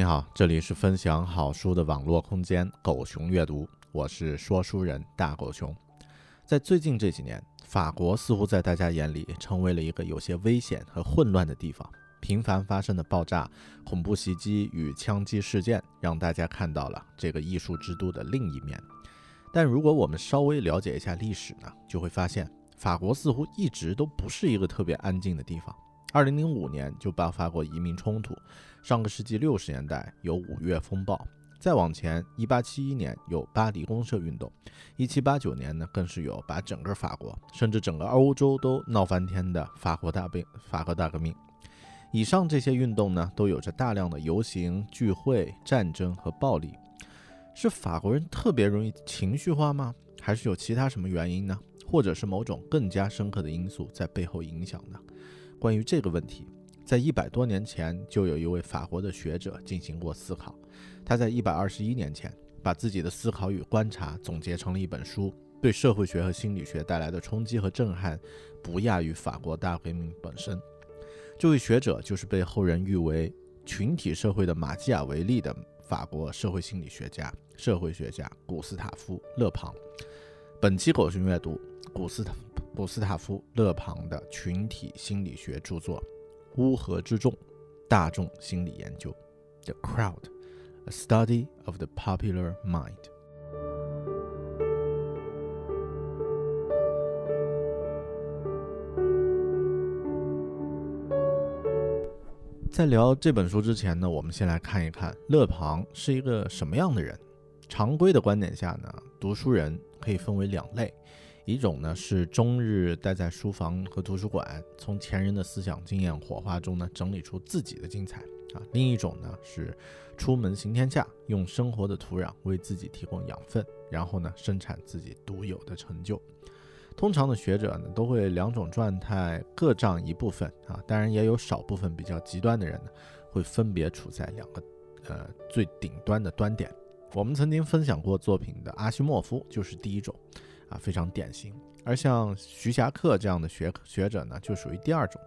你好，这里是分享好书的网络空间“狗熊阅读”，我是说书人大狗熊。在最近这几年，法国似乎在大家眼里成为了一个有些危险和混乱的地方，频繁发生的爆炸、恐怖袭击与枪击事件，让大家看到了这个艺术之都的另一面。但如果我们稍微了解一下历史呢，就会发现法国似乎一直都不是一个特别安静的地方。二零零五年就爆发过移民冲突，上个世纪六十年代有五月风暴，再往前一八七一年有巴黎公社运动，一七八九年呢更是有把整个法国甚至整个欧洲都闹翻天的法国大病法国大革命。以上这些运动呢都有着大量的游行、聚会、战争和暴力，是法国人特别容易情绪化吗？还是有其他什么原因呢？或者是某种更加深刻的因素在背后影响呢？关于这个问题，在一百多年前就有一位法国的学者进行过思考。他在一百二十一年前把自己的思考与观察总结成了一本书，对社会学和心理学带来的冲击和震撼不亚于法国大革命本身。这位学者就是被后人誉为群体社会的马基雅维利的法国社会心理学家、社会学家古斯塔夫·勒庞。本期狗熊阅读古斯塔夫。古斯塔夫·勒庞的群体心理学著作《乌合之众：大众心理研究》（The Crowd: A Study of the Popular Mind）。在聊这本书之前呢，我们先来看一看勒庞是一个什么样的人。常规的观点下呢，读书人可以分为两类。一种呢是终日待在书房和图书馆，从前人的思想经验火花中呢整理出自己的精彩啊；另一种呢是出门行天下，用生活的土壤为自己提供养分，然后呢生产自己独有的成就。通常的学者呢都会两种状态各占一部分啊，当然也有少部分比较极端的人呢会分别处在两个呃最顶端的端点。我们曾经分享过作品的阿西莫夫就是第一种。啊，非常典型。而像徐霞客这样的学学者呢，就属于第二种。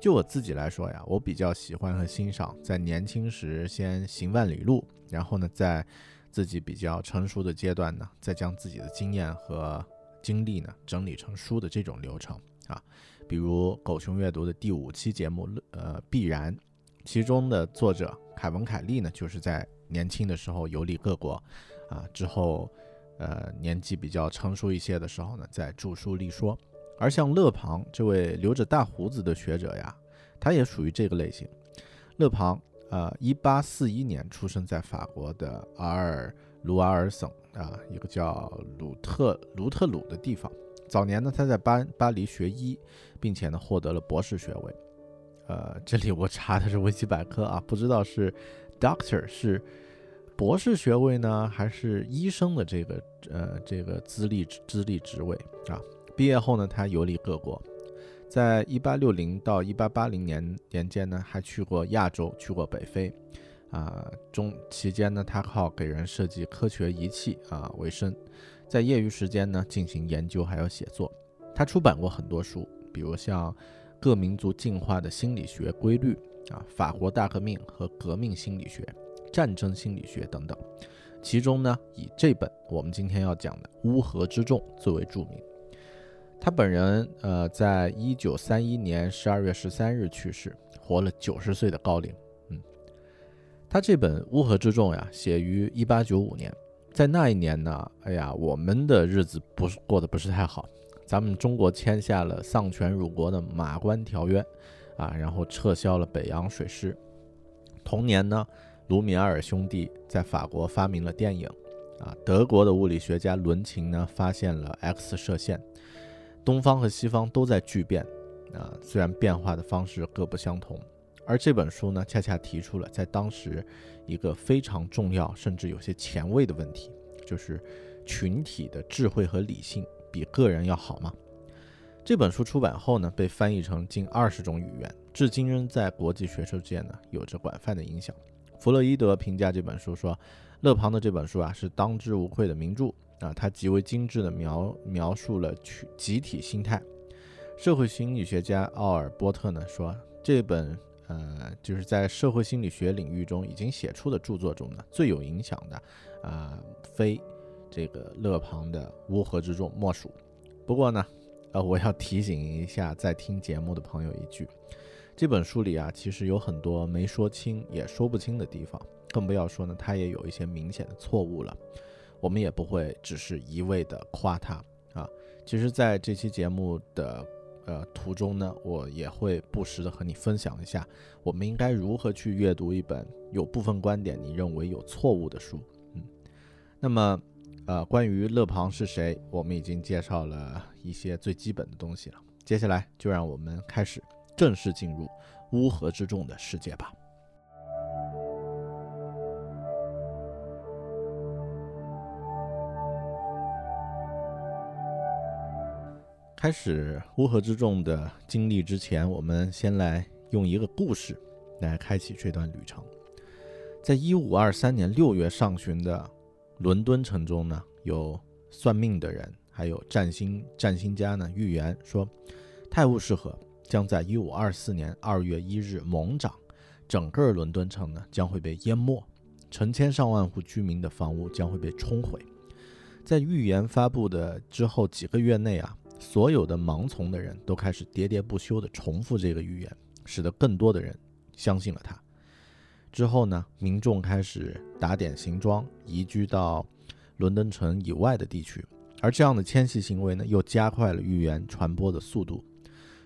就我自己来说呀，我比较喜欢和欣赏在年轻时先行万里路，然后呢，在自己比较成熟的阶段呢，再将自己的经验和经历呢整理成书的这种流程啊。比如狗熊阅读的第五期节目，呃，必然，其中的作者凯文·凯利呢，就是在年轻的时候游历各国，啊，之后。呃，年纪比较成熟一些的时候呢，在著书立说。而像勒庞这位留着大胡子的学者呀，他也属于这个类型。勒庞，呃，一八四一年出生在法国的阿尔卢瓦尔省啊，一个叫鲁特卢特鲁的地方。早年呢，他在巴巴黎学医，并且呢，获得了博士学位。呃，这里我查的是维基百科啊，不知道是 Doctor 是。博士学位呢，还是医生的这个呃这个资历资历职位啊？毕业后呢，他游历各国，在一八六零到一八八零年年间呢，还去过亚洲，去过北非，啊，中期间呢，他靠给人设计科学仪器啊为生，在业余时间呢进行研究还有写作。他出版过很多书，比如像《各民族进化的心理学规律》啊，《法国大革命和革命心理学》。战争心理学等等，其中呢，以这本我们今天要讲的《乌合之众》最为著名。他本人呃，在一九三一年十二月十三日去世，活了九十岁的高龄。嗯，他这本《乌合之众》呀，写于一八九五年，在那一年呢，哎呀，我们的日子不是过得不是太好，咱们中国签下了丧权辱国的《马关条约》，啊，然后撤销了北洋水师。同年呢，卢米埃尔兄弟在法国发明了电影，啊，德国的物理学家伦琴呢发现了 X 射线。东方和西方都在巨变，啊，虽然变化的方式各不相同。而这本书呢，恰恰提出了在当时一个非常重要，甚至有些前卫的问题，就是群体的智慧和理性比个人要好吗？这本书出版后呢，被翻译成近二十种语言，至今仍在国际学术界呢有着广泛的影响。弗洛伊德评价这本书说，勒庞的这本书啊是当之无愧的名著啊，它极为精致地描描述了群集体心态。社会心理学家奥尔波特呢说，这本。呃，就是在社会心理学领域中已经写出的著作中呢，最有影响的，啊，非这个勒庞的《乌合之众》莫属。不过呢，呃，我要提醒一下在听节目的朋友一句，这本书里啊，其实有很多没说清也说不清的地方，更不要说呢，它也有一些明显的错误了。我们也不会只是一味的夸它啊。其实，在这期节目的。呃，途中呢，我也会不时的和你分享一下，我们应该如何去阅读一本有部分观点你认为有错误的书。嗯，那么，呃，关于勒庞是谁，我们已经介绍了一些最基本的东西了。接下来就让我们开始正式进入乌合之众的世界吧。开始乌合之众的经历之前，我们先来用一个故事来开启这段旅程。在一五二三年六月上旬的伦敦城中呢，有算命的人，还有占星占星家呢预言说，泰晤士河将在一五二四年二月一日猛涨，整个伦敦城呢将会被淹没，成千上万户居民的房屋将会被冲毁。在预言发布的之后几个月内啊。所有的盲从的人都开始喋喋不休地重复这个预言，使得更多的人相信了他。之后呢，民众开始打点行装，移居到伦敦城以外的地区，而这样的迁徙行为呢，又加快了预言传播的速度。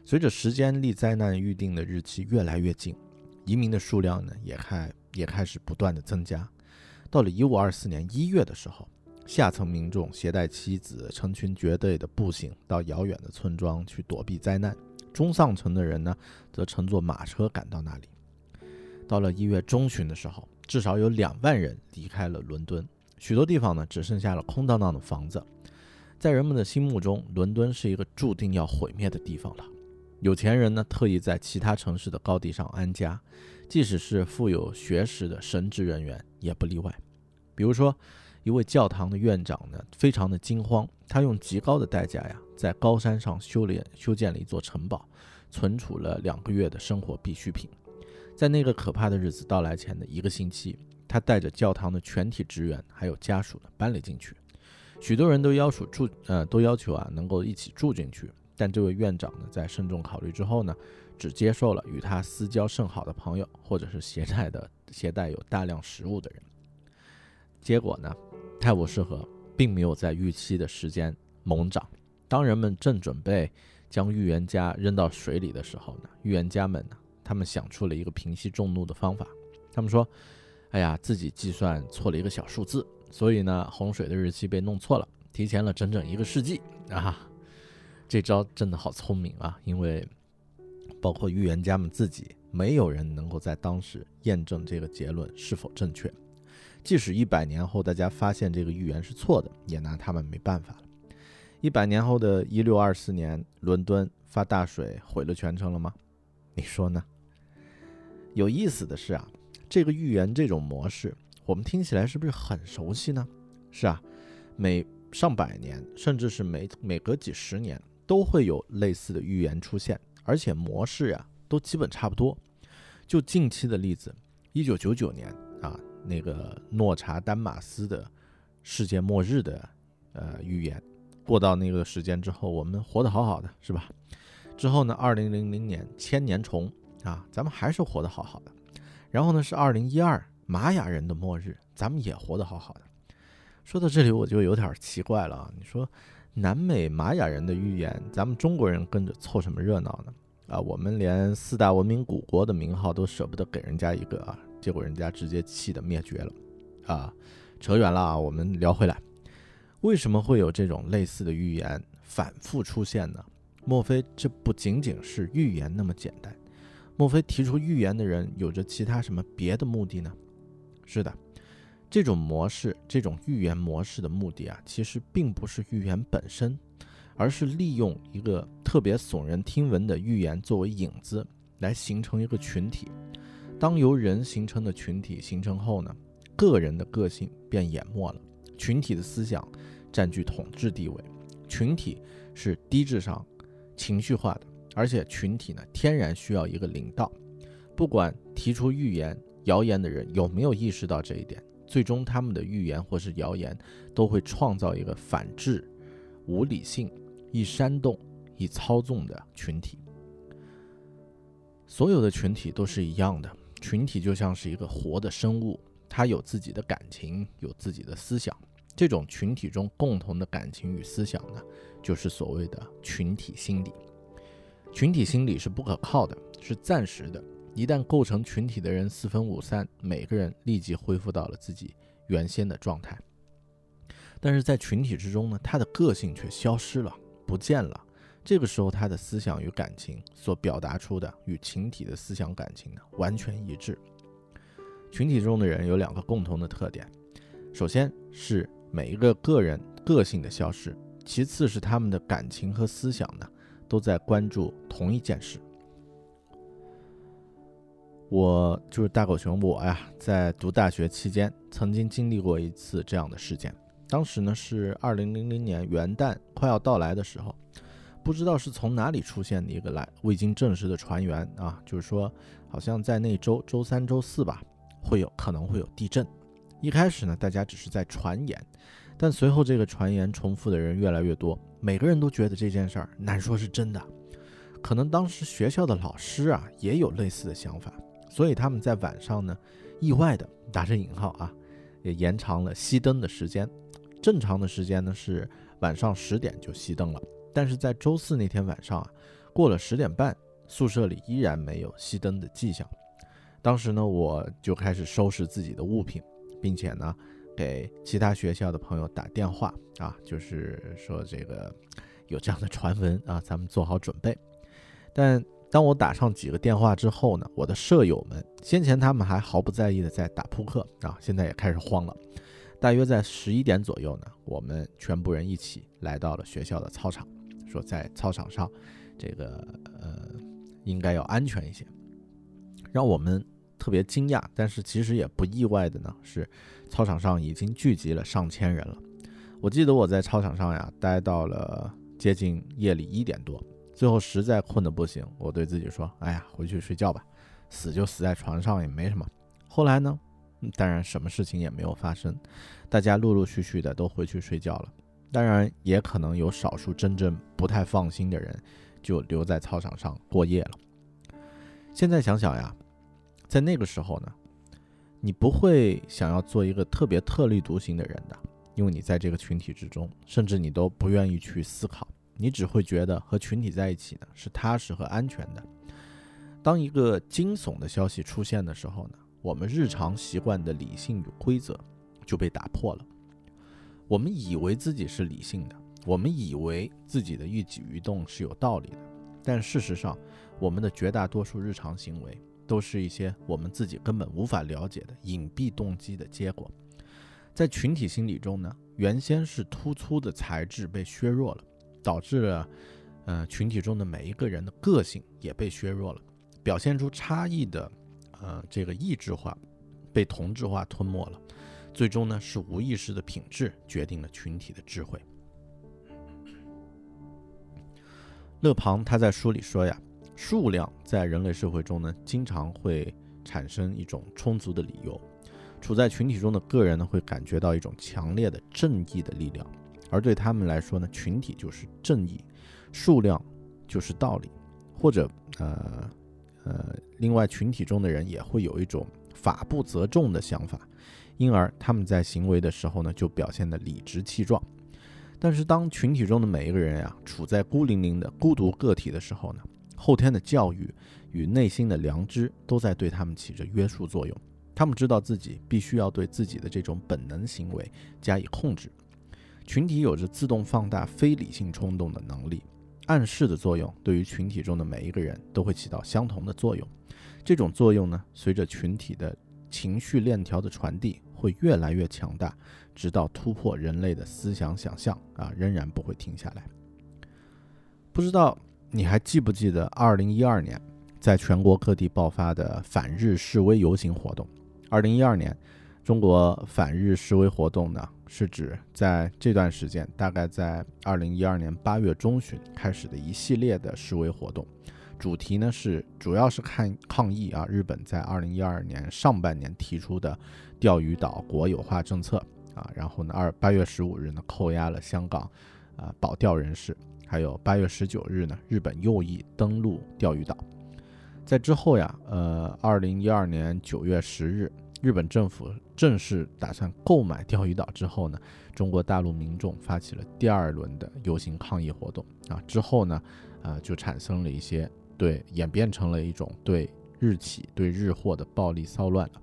随着时间离灾难预定的日期越来越近，移民的数量呢，也开也开始不断的增加。到了一五二四年一月的时候。下层民众携带妻子，成群结队的步行到遥远的村庄去躲避灾难；中上层的人呢，则乘坐马车赶到那里。到了一月中旬的时候，至少有两万人离开了伦敦，许多地方呢，只剩下了空荡荡的房子。在人们的心目中，伦敦是一个注定要毁灭的地方了。有钱人呢，特意在其他城市的高地上安家，即使是富有学识的神职人员也不例外。比如说。一位教堂的院长呢，非常的惊慌，他用极高的代价呀，在高山上修炼修建了一座城堡，存储了两个月的生活必需品。在那个可怕的日子到来前的一个星期，他带着教堂的全体职员还有家属呢，搬了进去。许多人都要求住，呃，都要求啊，能够一起住进去。但这位院长呢，在慎重考虑之后呢，只接受了与他私交甚好的朋友，或者是携带的携带有大量食物的人。结果呢？泰晤士河并没有在预期的时间猛涨。当人们正准备将预言家扔到水里的时候呢，预言家们呢，他们想出了一个平息众怒的方法。他们说：“哎呀，自己计算错了一个小数字，所以呢，洪水的日期被弄错了，提前了整整一个世纪啊！”这招真的好聪明啊！因为包括预言家们自己，没有人能够在当时验证这个结论是否正确。即使一百年后大家发现这个预言是错的，也拿他们没办法了。一百年后的一六二四年，伦敦发大水毁了全城了吗？你说呢？有意思的是啊，这个预言这种模式，我们听起来是不是很熟悉呢？是啊，每上百年，甚至是每每隔几十年，都会有类似的预言出现，而且模式呀都基本差不多。就近期的例子，一九九九年啊。那个诺查丹马斯的世界末日的呃预言，过到那个时间之后，我们活得好好的，是吧？之后呢，二零零零年千年虫啊，咱们还是活得好好的。然后呢，是二零一二玛雅人的末日，咱们也活得好好的。说到这里，我就有点奇怪了啊！你说南美玛雅人的预言，咱们中国人跟着凑什么热闹呢？啊，我们连四大文明古国的名号都舍不得给人家一个啊，结果人家直接气得灭绝了，啊，扯远了啊，我们聊回来，为什么会有这种类似的预言反复出现呢？莫非这不仅仅是预言那么简单？莫非提出预言的人有着其他什么别的目的呢？是的，这种模式，这种预言模式的目的啊，其实并不是预言本身。而是利用一个特别耸人听闻的预言作为引子，来形成一个群体。当由人形成的群体形成后呢，个人的个性便淹没了，群体的思想占据统治地位。群体是低智商、情绪化的，而且群体呢天然需要一个领导。不管提出预言、谣言的人有没有意识到这一点，最终他们的预言或是谣言都会创造一个反智、无理性。易煽动、易操纵的群体，所有的群体都是一样的。群体就像是一个活的生物，它有自己的感情，有自己的思想。这种群体中共同的感情与思想呢，就是所谓的群体心理。群体心理是不可靠的，是暂时的。一旦构成群体的人四分五散，每个人立即恢复到了自己原先的状态。但是在群体之中呢，他的个性却消失了。不见了，这个时候他的思想与感情所表达出的与群体的思想感情呢完全一致。群体中的人有两个共同的特点，首先是每一个个人个性的消失，其次是他们的感情和思想呢都在关注同一件事。我就是大狗熊，我呀在读大学期间曾经经历过一次这样的事件。当时呢是二零零零年元旦快要到来的时候，不知道是从哪里出现的一个来未经证实的传言啊，就是说好像在那周周三、周四吧，会有可能会有地震。一开始呢，大家只是在传言，但随后这个传言重复的人越来越多，每个人都觉得这件事儿难说是真的。可能当时学校的老师啊也有类似的想法，所以他们在晚上呢，意外的打着引号啊，也延长了熄灯的时间。正常的时间呢是晚上十点就熄灯了，但是在周四那天晚上啊，过了十点半，宿舍里依然没有熄灯的迹象。当时呢，我就开始收拾自己的物品，并且呢，给其他学校的朋友打电话啊，就是说这个有这样的传闻啊，咱们做好准备。但当我打上几个电话之后呢，我的舍友们先前他们还毫不在意的在打扑克啊，现在也开始慌了。大约在十一点左右呢，我们全部人一起来到了学校的操场，说在操场上，这个呃应该要安全一些。让我们特别惊讶，但是其实也不意外的呢，是操场上已经聚集了上千人了。我记得我在操场上呀待到了接近夜里一点多，最后实在困得不行，我对自己说：“哎呀，回去睡觉吧，死就死在床上也没什么。”后来呢？当然，什么事情也没有发生，大家陆陆续续的都回去睡觉了。当然，也可能有少数真正不太放心的人，就留在操场上过夜了。现在想想呀，在那个时候呢，你不会想要做一个特别特立独行的人的，因为你在这个群体之中，甚至你都不愿意去思考，你只会觉得和群体在一起呢是踏实和安全的。当一个惊悚的消息出现的时候呢？我们日常习惯的理性与规则就被打破了。我们以为自己是理性的，我们以为自己的一举一动是有道理的，但事实上，我们的绝大多数日常行为都是一些我们自己根本无法了解的隐蔽动机的结果。在群体心理中呢，原先是突出的材质被削弱了，导致了，呃，群体中的每一个人的个性也被削弱了，表现出差异的。呃，这个异质化被同质化吞没了，最终呢是无意识的品质决定了群体的智慧。勒庞他在书里说呀，数量在人类社会中呢经常会产生一种充足的理由，处在群体中的个人呢会感觉到一种强烈的正义的力量，而对他们来说呢，群体就是正义，数量就是道理，或者呃。呃，另外，群体中的人也会有一种法不责众的想法，因而他们在行为的时候呢，就表现得理直气壮。但是，当群体中的每一个人呀，处在孤零零的孤独个体的时候呢，后天的教育与内心的良知都在对他们起着约束作用。他们知道自己必须要对自己的这种本能行为加以控制。群体有着自动放大非理性冲动的能力，暗示的作用对于群体中的每一个人都会起到相同的作用。这种作用呢，随着群体的情绪链条的传递，会越来越强大，直到突破人类的思想想象啊，仍然不会停下来。不知道你还记不记得二零一二年在全国各地爆发的反日示威游行活动？二零一二年，中国反日示威活动呢，是指在这段时间，大概在二零一二年八月中旬开始的一系列的示威活动。主题呢是主要是看抗议啊，日本在二零一二年上半年提出的钓鱼岛国有化政策啊，然后呢二八月十五日呢扣押了香港啊保钓人士，还有八月十九日呢日本右翼登陆钓鱼岛，在之后呀，呃二零一二年九月十日，日本政府正式打算购买钓鱼岛之后呢，中国大陆民众发起了第二轮的游行抗议活动啊，之后呢，呃就产生了一些。对，演变成了一种对日企、对日货的暴力骚乱了。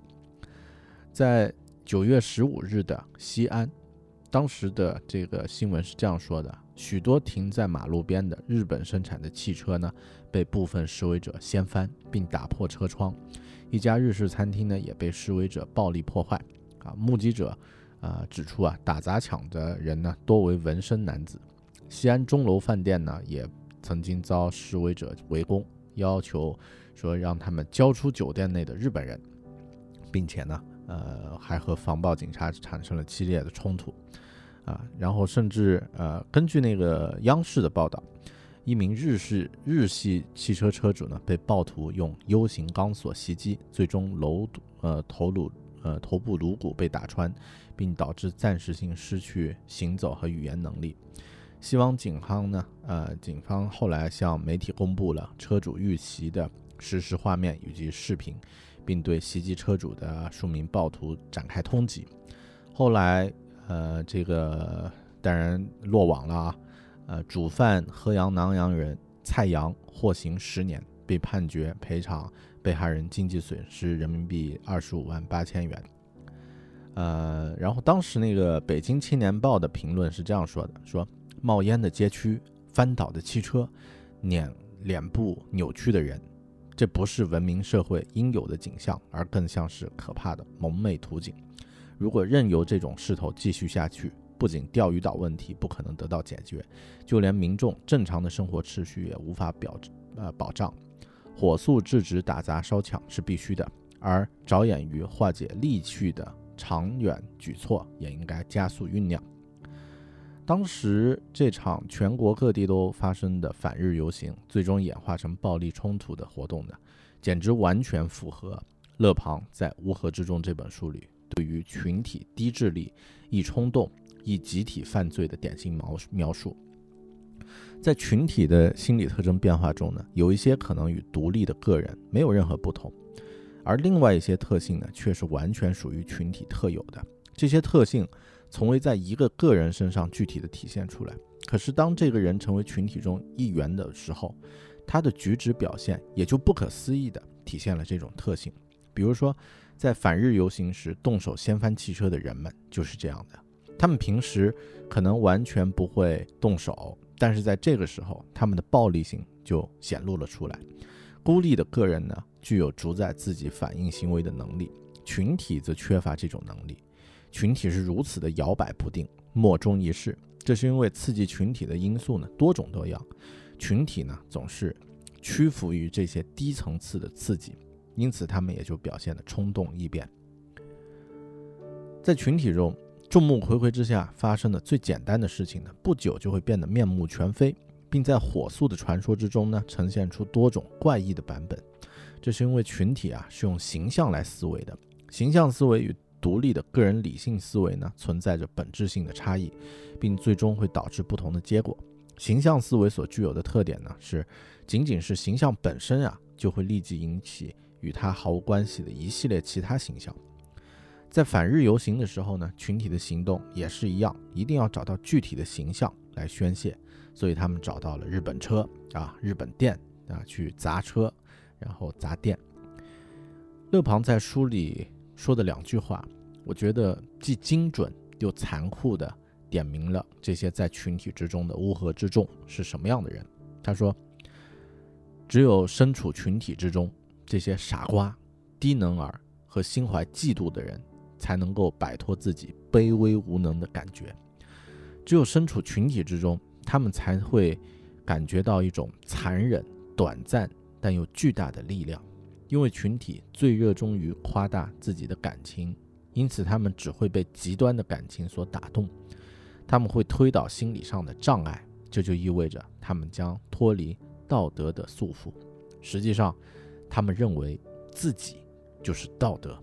在九月十五日的西安，当时的这个新闻是这样说的：许多停在马路边的日本生产的汽车呢，被部分示威者掀翻并打破车窗；一家日式餐厅呢，也被示威者暴力破坏。啊，目击者啊指出啊，打砸抢的人呢，多为纹身男子。西安钟楼饭店呢，也。曾经遭示威者围攻，要求说让他们交出酒店内的日本人，并且呢，呃，还和防暴警察产生了激烈的冲突，啊，然后甚至呃，根据那个央视的报道，一名日式日系汽车车主呢被暴徒用 U 型钢索袭击，最终颅呃头颅呃头部颅骨被打穿，并导致暂时性失去行走和语言能力。希望警方呢？呃，警方后来向媒体公布了车主遇袭的实时画面以及视频，并对袭击车主的数名暴徒展开通缉。后来，呃，这个当然落网了啊。呃，主犯河阳南阳人蔡阳获刑十年，被判决赔偿被害人经济损失人民币二十五万八千元。呃，然后当时那个《北京青年报》的评论是这样说的：说。冒烟的街区，翻倒的汽车，脸脸部扭曲的人，这不是文明社会应有的景象，而更像是可怕的蒙昧图景。如果任由这种势头继续下去，不仅钓鱼岛问题不可能得到解决，就连民众正常的生活秩序也无法表呃保障。火速制止打砸烧抢是必须的，而着眼于化解利绪的长远举措也应该加速酝酿。当时这场全国各地都发生的反日游行，最终演化成暴力冲突的活动的，简直完全符合勒庞在《乌合之众》这本书里对于群体低智力、易冲动、以集体犯罪的典型描描述。在群体的心理特征变化中呢，有一些可能与独立的个人没有任何不同，而另外一些特性呢，却是完全属于群体特有的。这些特性。从未在一个个人身上具体的体现出来。可是，当这个人成为群体中一员的时候，他的举止表现也就不可思议地体现了这种特性。比如说，在反日游行时动手掀翻汽车的人们就是这样的。他们平时可能完全不会动手，但是在这个时候，他们的暴力性就显露了出来。孤立的个人呢，具有主宰自己反应行为的能力，群体则缺乏这种能力。群体是如此的摇摆不定、莫衷一是，这是因为刺激群体的因素呢多种多样，群体呢总是屈服于这些低层次的刺激，因此他们也就表现的冲动易变。在群体中，众目睽睽之下发生的最简单的事情呢，不久就会变得面目全非，并在火速的传说之中呢，呈现出多种怪异的版本。这是因为群体啊是用形象来思维的，形象思维与。独立的个人理性思维呢，存在着本质性的差异，并最终会导致不同的结果。形象思维所具有的特点呢，是仅仅是形象本身啊，就会立即引起与它毫无关系的一系列其他形象。在反日游行的时候呢，群体的行动也是一样，一定要找到具体的形象来宣泄，所以他们找到了日本车啊、日本店啊去砸车，然后砸店。勒庞在书里说的两句话，我觉得既精准又残酷的点明了这些在群体之中的乌合之众是什么样的人。他说：“只有身处群体之中，这些傻瓜、低能儿和心怀嫉妒的人，才能够摆脱自己卑微无能的感觉。只有身处群体之中，他们才会感觉到一种残忍、短暂但又巨大的力量。因为群体最热衷于夸大自己的感情，因此他们只会被极端的感情所打动。他们会推倒心理上的障碍。”这就意味着他们将脱离道德的束缚。实际上，他们认为自己就是道德。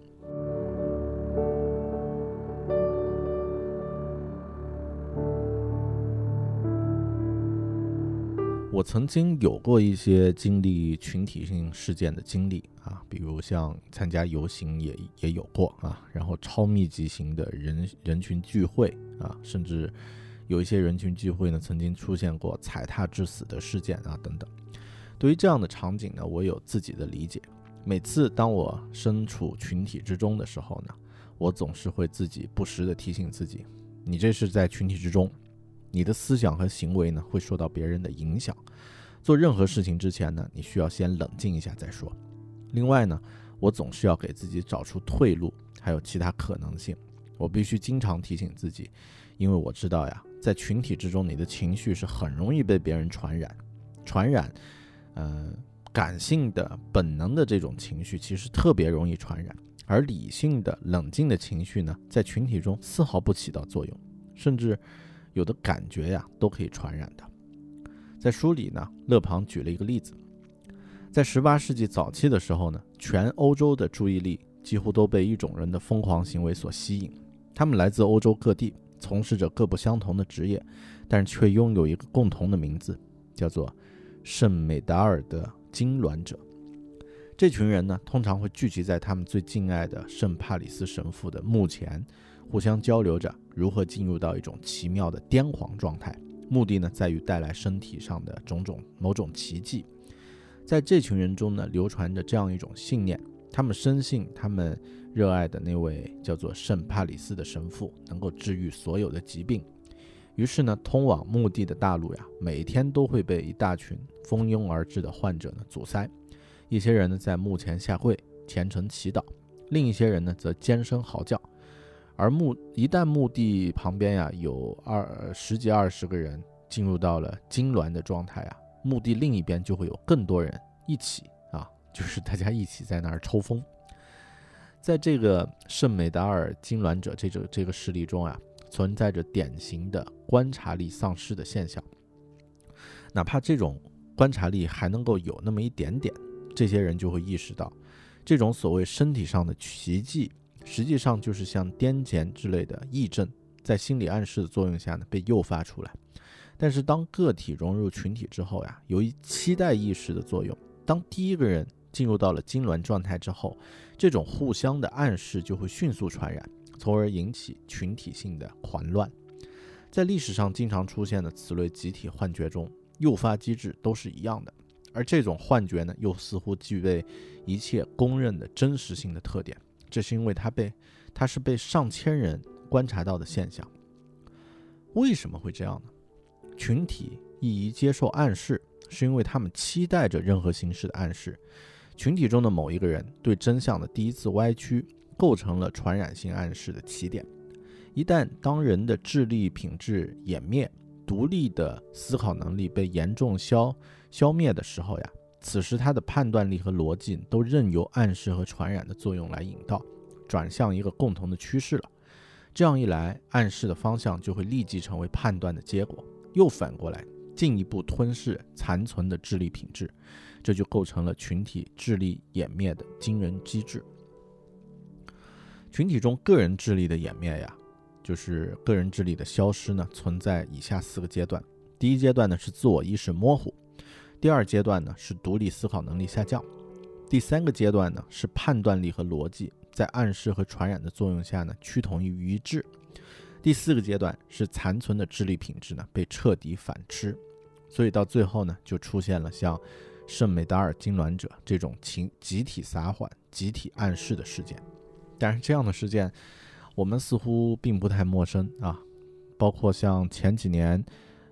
我曾经有过一些经历群体性事件的经历啊，比如像参加游行也也有过啊，然后超密集型的人人群聚会啊，甚至。有一些人群聚会呢，曾经出现过踩踏致死的事件啊，等等。对于这样的场景呢，我有自己的理解。每次当我身处群体之中的时候呢，我总是会自己不时的提醒自己：你这是在群体之中，你的思想和行为呢会受到别人的影响。做任何事情之前呢，你需要先冷静一下再说。另外呢，我总是要给自己找出退路，还有其他可能性。我必须经常提醒自己，因为我知道呀。在群体之中，你的情绪是很容易被别人传染，传染，呃，感性的、本能的这种情绪其实特别容易传染，而理性的、冷静的情绪呢，在群体中丝毫不起到作用，甚至有的感觉呀都可以传染的。在书里呢，勒庞举了一个例子，在十八世纪早期的时候呢，全欧洲的注意力几乎都被一种人的疯狂行为所吸引，他们来自欧洲各地。从事着各不相同的职业，但是却拥有一个共同的名字，叫做圣美达尔的痉挛者。这群人呢，通常会聚集在他们最敬爱的圣帕里斯神父的墓前，互相交流着如何进入到一种奇妙的癫狂状态。目的呢，在于带来身体上的种种某种奇迹。在这群人中呢，流传着这样一种信念：他们深信他们。热爱的那位叫做圣帕里斯的神父能够治愈所有的疾病，于是呢，通往墓地的大路呀，每天都会被一大群蜂拥而至的患者呢阻塞。一些人呢在墓前下跪虔诚祈祷，另一些人呢则尖声嚎叫。而墓一旦墓地旁边呀有二十几二十个人进入到了痉挛的状态啊，墓地另一边就会有更多人一起啊，就是大家一起在那儿抽风。在这个圣美达尔痉挛者这个这个事例中啊，存在着典型的观察力丧失的现象。哪怕这种观察力还能够有那么一点点，这些人就会意识到，这种所谓身体上的奇迹，实际上就是像癫痫之类的癔症，在心理暗示的作用下呢被诱发出来。但是当个体融入群体之后呀，由于期待意识的作用，当第一个人。进入到了痉挛状态之后，这种互相的暗示就会迅速传染，从而引起群体性的狂乱。在历史上经常出现的此类集体幻觉中，诱发机制都是一样的。而这种幻觉呢，又似乎具备一切公认的真实性的特点。这是因为它被它是被上千人观察到的现象。为什么会这样呢？群体易于接受暗示，是因为他们期待着任何形式的暗示。群体中的某一个人对真相的第一次歪曲，构成了传染性暗示的起点。一旦当人的智力品质湮灭，独立的思考能力被严重消消灭的时候呀，此时他的判断力和逻辑都任由暗示和传染的作用来引导，转向一个共同的趋势了。这样一来，暗示的方向就会立即成为判断的结果，又反过来进一步吞噬残存的智力品质。这就构成了群体智力湮灭的惊人机制。群体中个人智力的湮灭呀，就是个人智力的消失呢，存在以下四个阶段。第一阶段呢是自我意识模糊，第二阶段呢是独立思考能力下降，第三个阶段呢是判断力和逻辑在暗示和传染的作用下呢趋同于一致，第四个阶段是残存的智力品质呢被彻底反吃，所以到最后呢就出现了像。圣美达尔痉挛者这种情集体撒谎、集体暗示的事件。但是这样的事件，我们似乎并不太陌生啊。包括像前几年，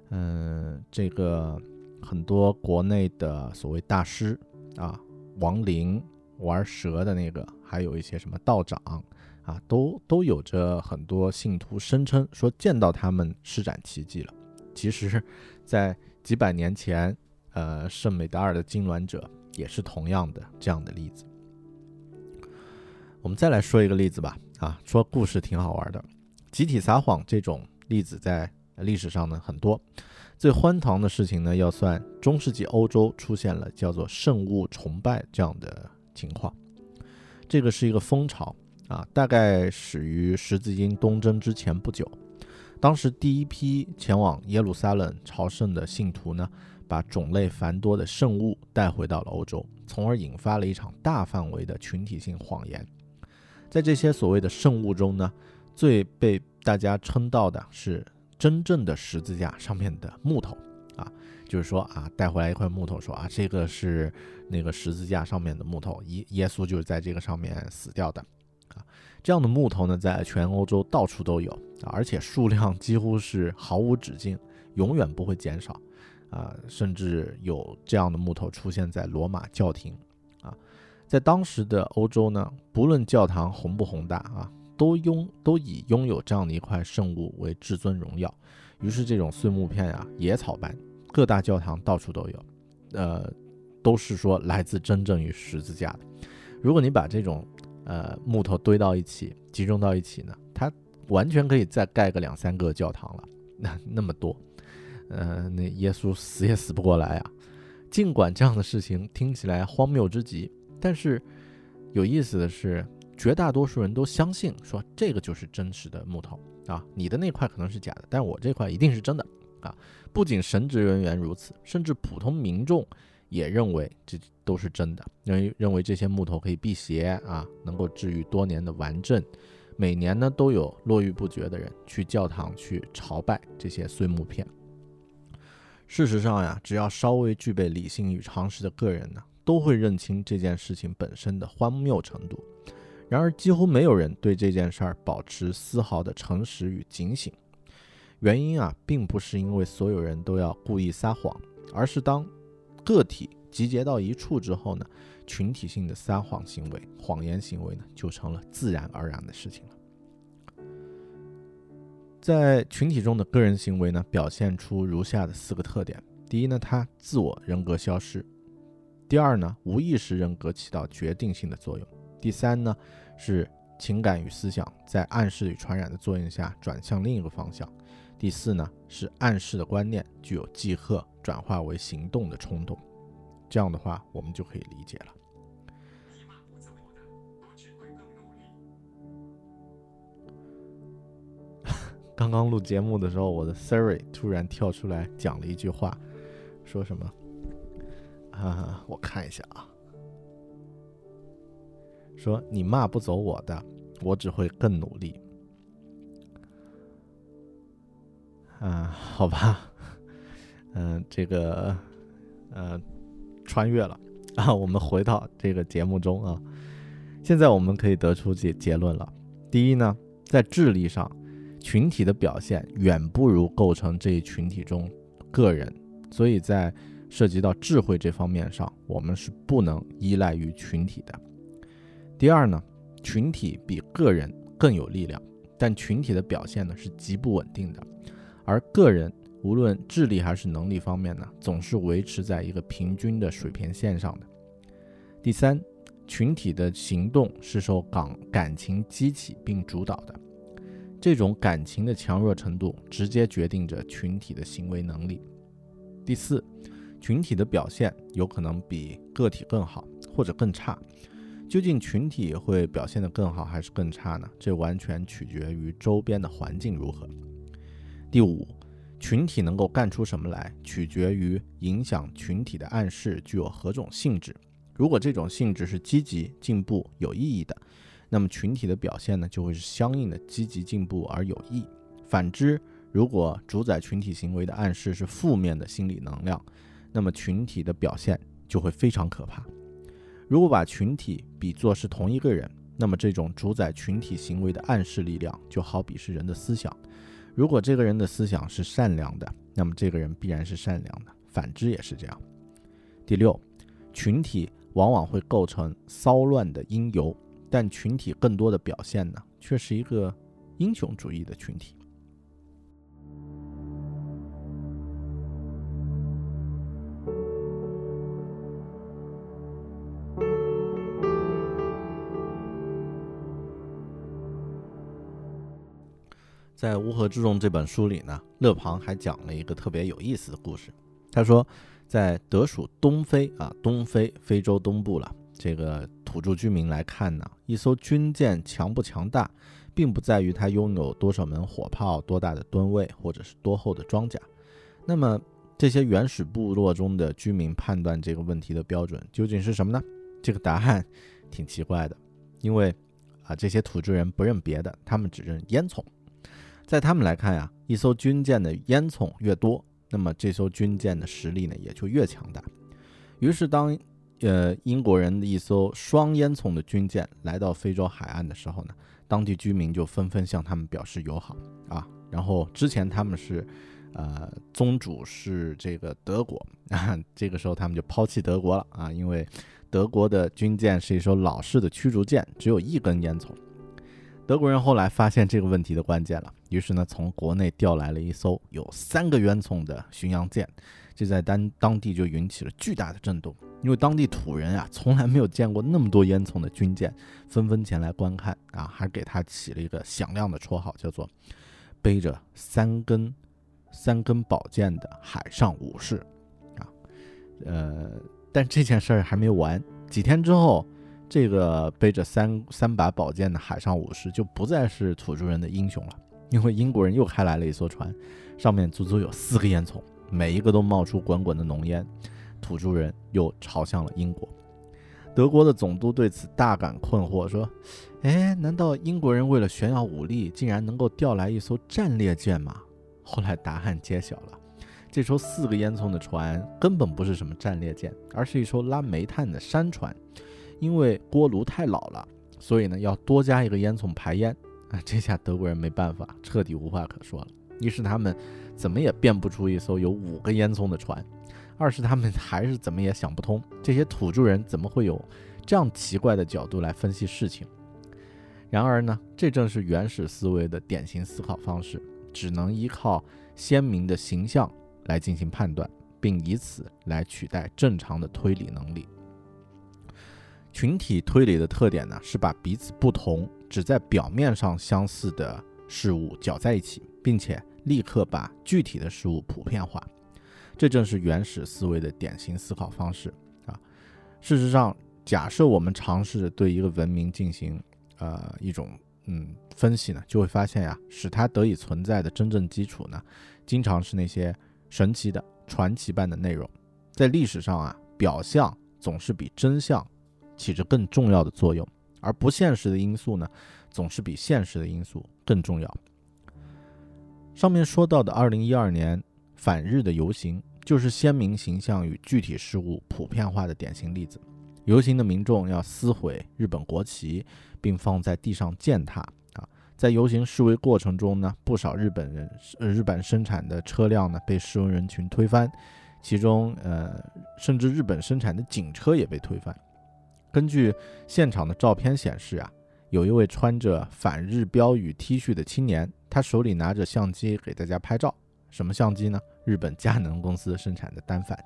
嗯，这个很多国内的所谓大师啊，王林玩蛇的那个，还有一些什么道长啊，都都有着很多信徒声称说见到他们施展奇迹了。其实，在几百年前，呃，圣美达尔的痉挛者也是同样的这样的例子。我们再来说一个例子吧，啊，说故事挺好玩的。集体撒谎这种例子在历史上呢很多。最荒唐的事情呢，要算中世纪欧洲出现了叫做圣物崇拜这样的情况。这个是一个风潮啊，大概始于十字军东征之前不久。当时第一批前往耶路撒冷朝圣的信徒呢，把种类繁多的圣物带回到了欧洲，从而引发了一场大范围的群体性谎言。在这些所谓的圣物中呢，最被大家称道的是真正的十字架上面的木头啊，就是说啊，带回来一块木头，说啊，这个是那个十字架上面的木头，耶耶稣就是在这个上面死掉的啊。这样的木头呢，在全欧洲到处都有啊，而且数量几乎是毫无止境，永远不会减少啊，甚至有这样的木头出现在罗马教廷。啊在当时的欧洲呢，不论教堂宏不宏大啊，都拥都以拥有这样的一块圣物为至尊荣耀。于是这种碎木片啊，野草般，各大教堂到处都有，呃，都是说来自真正于十字架的。如果你把这种呃木头堆到一起，集中到一起呢，它完全可以再盖个两三个教堂了。那那么多，呃，那耶稣死也死不过来啊。尽管这样的事情听起来荒谬之极。但是有意思的是，绝大多数人都相信说这个就是真实的木头啊，你的那块可能是假的，但我这块一定是真的啊！不仅神职人员如此，甚至普通民众也认为这都是真的，认为认为这些木头可以辟邪啊，能够治愈多年的顽症。每年呢都有络绎不绝的人去教堂去朝拜这些碎木片。事实上呀，只要稍微具备理性与常识的个人呢。都会认清这件事情本身的荒谬程度，然而几乎没有人对这件事儿保持丝毫的诚实与警醒。原因啊，并不是因为所有人都要故意撒谎，而是当个体集结到一处之后呢，群体性的撒谎行为、谎言行为呢，就成了自然而然的事情了。在群体中的个人行为呢，表现出如下的四个特点：第一呢，他自我人格消失。第二呢，无意识人格起到决定性的作用。第三呢，是情感与思想在暗示与传染的作用下转向另一个方向。第四呢，是暗示的观念具有即刻转化为行动的冲动。这样的话，我们就可以理解了。刚刚录节目的时候，我的 Siri 突然跳出来讲了一句话，说什么？啊，我看一下啊。说你骂不走我的，我只会更努力。啊，好吧，嗯，这个，呃，穿越了啊。我们回到这个节目中啊。现在我们可以得出结结论了。第一呢，在智力上，群体的表现远不如构成这一群体中个人，所以在。涉及到智慧这方面上，我们是不能依赖于群体的。第二呢，群体比个人更有力量，但群体的表现呢是极不稳定的，而个人无论智力还是能力方面呢，总是维持在一个平均的水平线上的。第三，群体的行动是受感感情激起并主导的，这种感情的强弱程度直接决定着群体的行为能力。第四。群体的表现有可能比个体更好或者更差，究竟群体会表现得更好还是更差呢？这完全取决于周边的环境如何。第五，群体能够干出什么来，取决于影响群体的暗示具有何种性质。如果这种性质是积极、进步、有意义的，那么群体的表现呢就会是相应的积极、进步而有益。反之，如果主宰群体行为的暗示是负面的心理能量，那么群体的表现就会非常可怕。如果把群体比作是同一个人，那么这种主宰群体行为的暗示力量，就好比是人的思想。如果这个人的思想是善良的，那么这个人必然是善良的，反之也是这样。第六，群体往往会构成骚乱的因由，但群体更多的表现呢，却是一个英雄主义的群体。在《乌合之众》这本书里呢，勒庞还讲了一个特别有意思的故事。他说，在德属东非啊，东非非洲东部了，这个土著居民来看呢，一艘军舰强不强大，并不在于它拥有多少门火炮、多大的吨位，或者是多厚的装甲。那么，这些原始部落中的居民判断这个问题的标准究竟是什么呢？这个答案挺奇怪的，因为啊，这些土著人不认别的，他们只认烟囱。在他们来看呀，一艘军舰的烟囱越多，那么这艘军舰的实力呢也就越强大。于是，当呃英国人的一艘双烟囱的军舰来到非洲海岸的时候呢，当地居民就纷纷向他们表示友好啊。然后之前他们是呃宗主是这个德国啊，这个时候他们就抛弃德国了啊，因为德国的军舰是一艘老式的驱逐舰，只有一根烟囱。德国人后来发现这个问题的关键了，于是呢，从国内调来了一艘有三个烟囱的巡洋舰，这在当当地就引起了巨大的震动，因为当地土人啊从来没有见过那么多烟囱的军舰，纷纷前来观看啊，还给他起了一个响亮的绰号，叫做“背着三根三根宝剑的海上武士”啊，呃，但这件事儿还没完，几天之后。这个背着三三把宝剑的海上武士就不再是土著人的英雄了，因为英国人又开来了一艘船，上面足足有四个烟囱，每一个都冒出滚滚的浓烟。土著人又朝向了英国。德国的总督对此大感困惑，说：“哎，难道英国人为了炫耀武力，竟然能够调来一艘战列舰吗？”后来答案揭晓了，这艘四个烟囱的船根本不是什么战列舰，而是一艘拉煤炭的山船。因为锅炉太老了，所以呢要多加一个烟囱排烟那！这下德国人没办法，彻底无话可说了。一是他们怎么也变不出一艘有五个烟囱的船，二是他们还是怎么也想不通，这些土著人怎么会有这样奇怪的角度来分析事情。然而呢，这正是原始思维的典型思考方式，只能依靠鲜明的形象来进行判断，并以此来取代正常的推理能力。群体推理的特点呢，是把彼此不同、只在表面上相似的事物搅在一起，并且立刻把具体的事物普遍化。这正是原始思维的典型思考方式啊！事实上，假设我们尝试着对一个文明进行呃一种嗯分析呢，就会发现呀，使它得以存在的真正基础呢，经常是那些神奇的、传奇般的内容。在历史上啊，表象总是比真相。起着更重要的作用，而不现实的因素呢，总是比现实的因素更重要。上面说到的二零一二年反日的游行，就是鲜明形象与具体事物普遍化的典型例子。游行的民众要撕毁日本国旗，并放在地上践踏啊！在游行示威过程中呢，不少日本人日本生产的车辆呢被示威人群推翻，其中呃，甚至日本生产的警车也被推翻。根据现场的照片显示啊，有一位穿着反日标语 T 恤的青年，他手里拿着相机给大家拍照。什么相机呢？日本佳能公司生产的单反。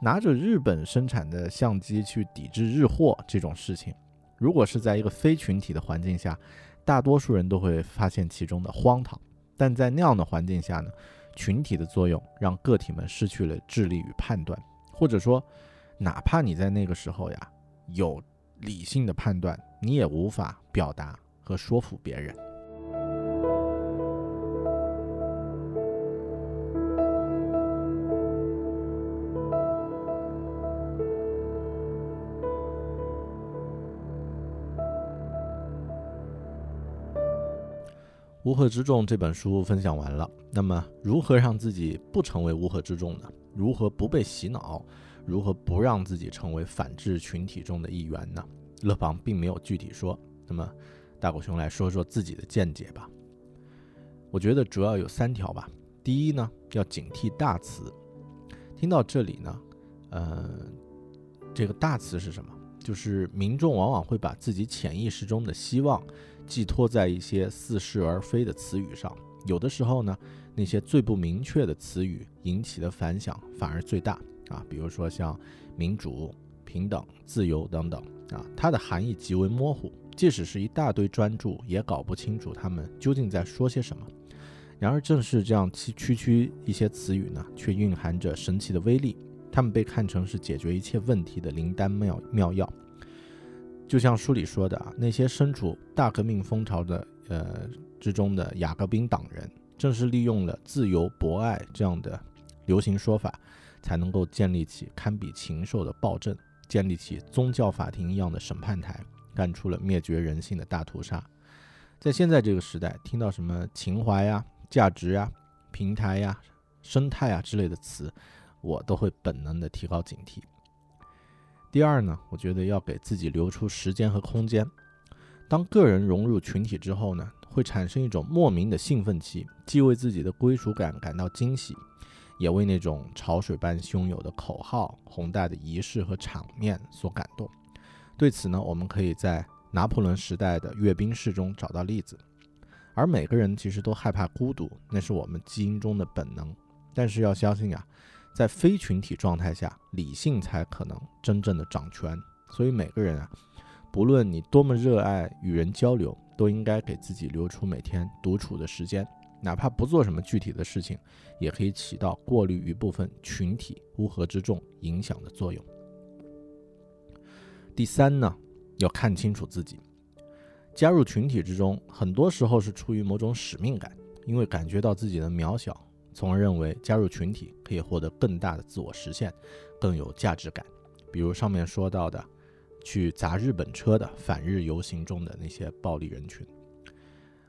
拿着日本生产的相机去抵制日货这种事情，如果是在一个非群体的环境下，大多数人都会发现其中的荒唐。但在那样的环境下呢，群体的作用让个体们失去了智力与判断，或者说，哪怕你在那个时候呀。有理性的判断，你也无法表达和说服别人。乌合之众这本书分享完了，那么如何让自己不成为乌合之众呢？如何不被洗脑？如何不让自己成为反制群体中的一员呢？勒庞并没有具体说。那么，大狗熊来说说自己的见解吧。我觉得主要有三条吧。第一呢，要警惕大词。听到这里呢，呃，这个大词是什么？就是民众往往会把自己潜意识中的希望寄托在一些似是而非的词语上。有的时候呢，那些最不明确的词语引起的反响反而最大啊。比如说像民主、平等、自由等等啊，它的含义极为模糊，即使是一大堆专注，也搞不清楚他们究竟在说些什么。然而，正是这样区区区一些词语呢，却蕴含着神奇的威力。他们被看成是解决一切问题的灵丹妙妙药。就像书里说的啊，那些身处大革命风潮的呃之中的雅各宾党人，正是利用了自由、博爱这样的流行说法，才能够建立起堪比禽兽的暴政，建立起宗教法庭一样的审判台，干出了灭绝人性的大屠杀。在现在这个时代，听到什么情怀呀？价值呀、平台呀、生态啊之类的词，我都会本能的提高警惕。第二呢，我觉得要给自己留出时间和空间。当个人融入群体之后呢，会产生一种莫名的兴奋期，既为自己的归属感感到惊喜，也为那种潮水般汹涌的口号、宏大的仪式和场面所感动。对此呢，我们可以在拿破仑时代的阅兵式中找到例子。而每个人其实都害怕孤独，那是我们基因中的本能。但是要相信啊，在非群体状态下，理性才可能真正的掌权。所以每个人啊，不论你多么热爱与人交流，都应该给自己留出每天独处的时间，哪怕不做什么具体的事情，也可以起到过滤一部分群体乌合之众影响的作用。第三呢，要看清楚自己。加入群体之中，很多时候是出于某种使命感，因为感觉到自己的渺小，从而认为加入群体可以获得更大的自我实现，更有价值感。比如上面说到的，去砸日本车的反日游行中的那些暴力人群。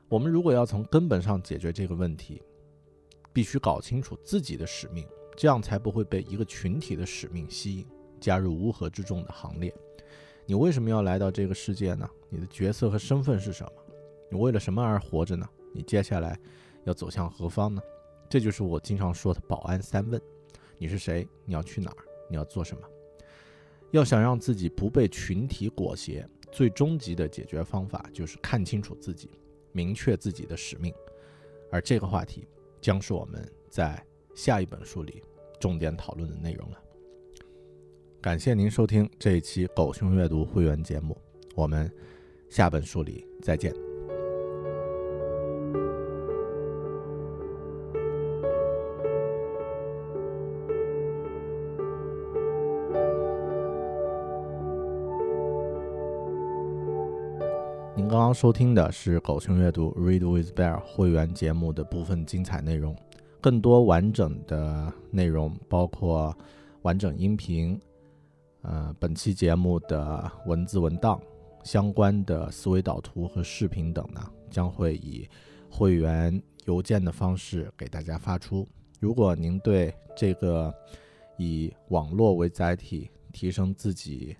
我们如果要从根本上解决这个问题，必须搞清楚自己的使命，这样才不会被一个群体的使命吸引，加入乌合之众的行列。你为什么要来到这个世界呢？你的角色和身份是什么？你为了什么而活着呢？你接下来要走向何方呢？这就是我经常说的保安三问：你是谁？你要去哪儿？你要做什么？要想让自己不被群体裹挟，最终极的解决方法就是看清楚自己，明确自己的使命。而这个话题将是我们在下一本书里重点讨论的内容了。感谢您收听这一期狗熊阅读会员节目，我们下本书里再见。收听的是狗熊阅读 Read with Bear 会员节目的部分精彩内容，更多完整的内容包括完整音频。呃，本期节目的文字文档、相关的思维导图和视频等呢，将会以会员邮件的方式给大家发出。如果您对这个以网络为载体提升自己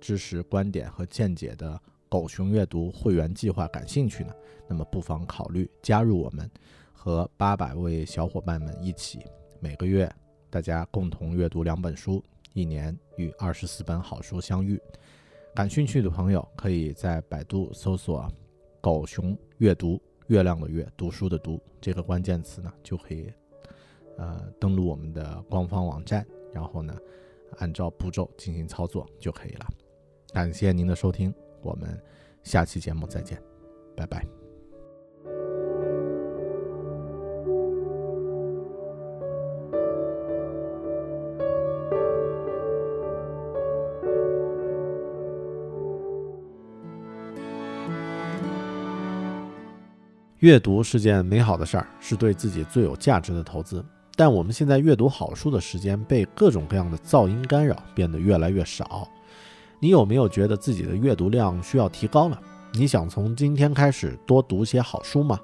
知识、观点和见解的狗熊阅读会员计划感兴趣呢，那么不妨考虑加入我们，和八百位小伙伴们一起，每个月大家共同阅读两本书。一年与二十四本好书相遇，感兴趣的朋友可以在百度搜索“狗熊阅读”（月亮的月，读书的读）这个关键词呢，就可以呃登录我们的官方网站，然后呢按照步骤进行操作就可以了。感谢您的收听，我们下期节目再见，拜拜。阅读是件美好的事儿，是对自己最有价值的投资。但我们现在阅读好书的时间被各种各样的噪音干扰，变得越来越少。你有没有觉得自己的阅读量需要提高了？你想从今天开始多读些好书吗？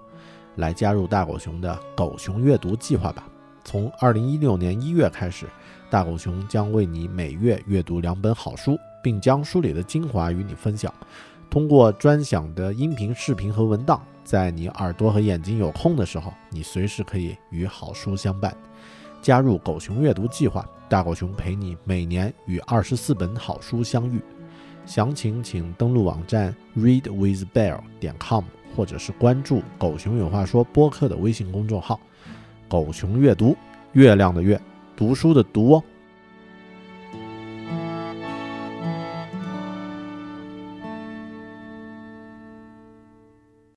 来加入大狗熊的狗熊阅读计划吧！从二零一六年一月开始，大狗熊将为你每月阅读两本好书，并将书里的精华与你分享。通过专享的音频、视频和文档，在你耳朵和眼睛有空的时候，你随时可以与好书相伴。加入狗熊阅读计划，大狗熊陪你每年与二十四本好书相遇。详情请登录网站 readwithbear 点 com，或者是关注“狗熊有话说”播客的微信公众号“狗熊阅读”，月亮的月，读书的读哦。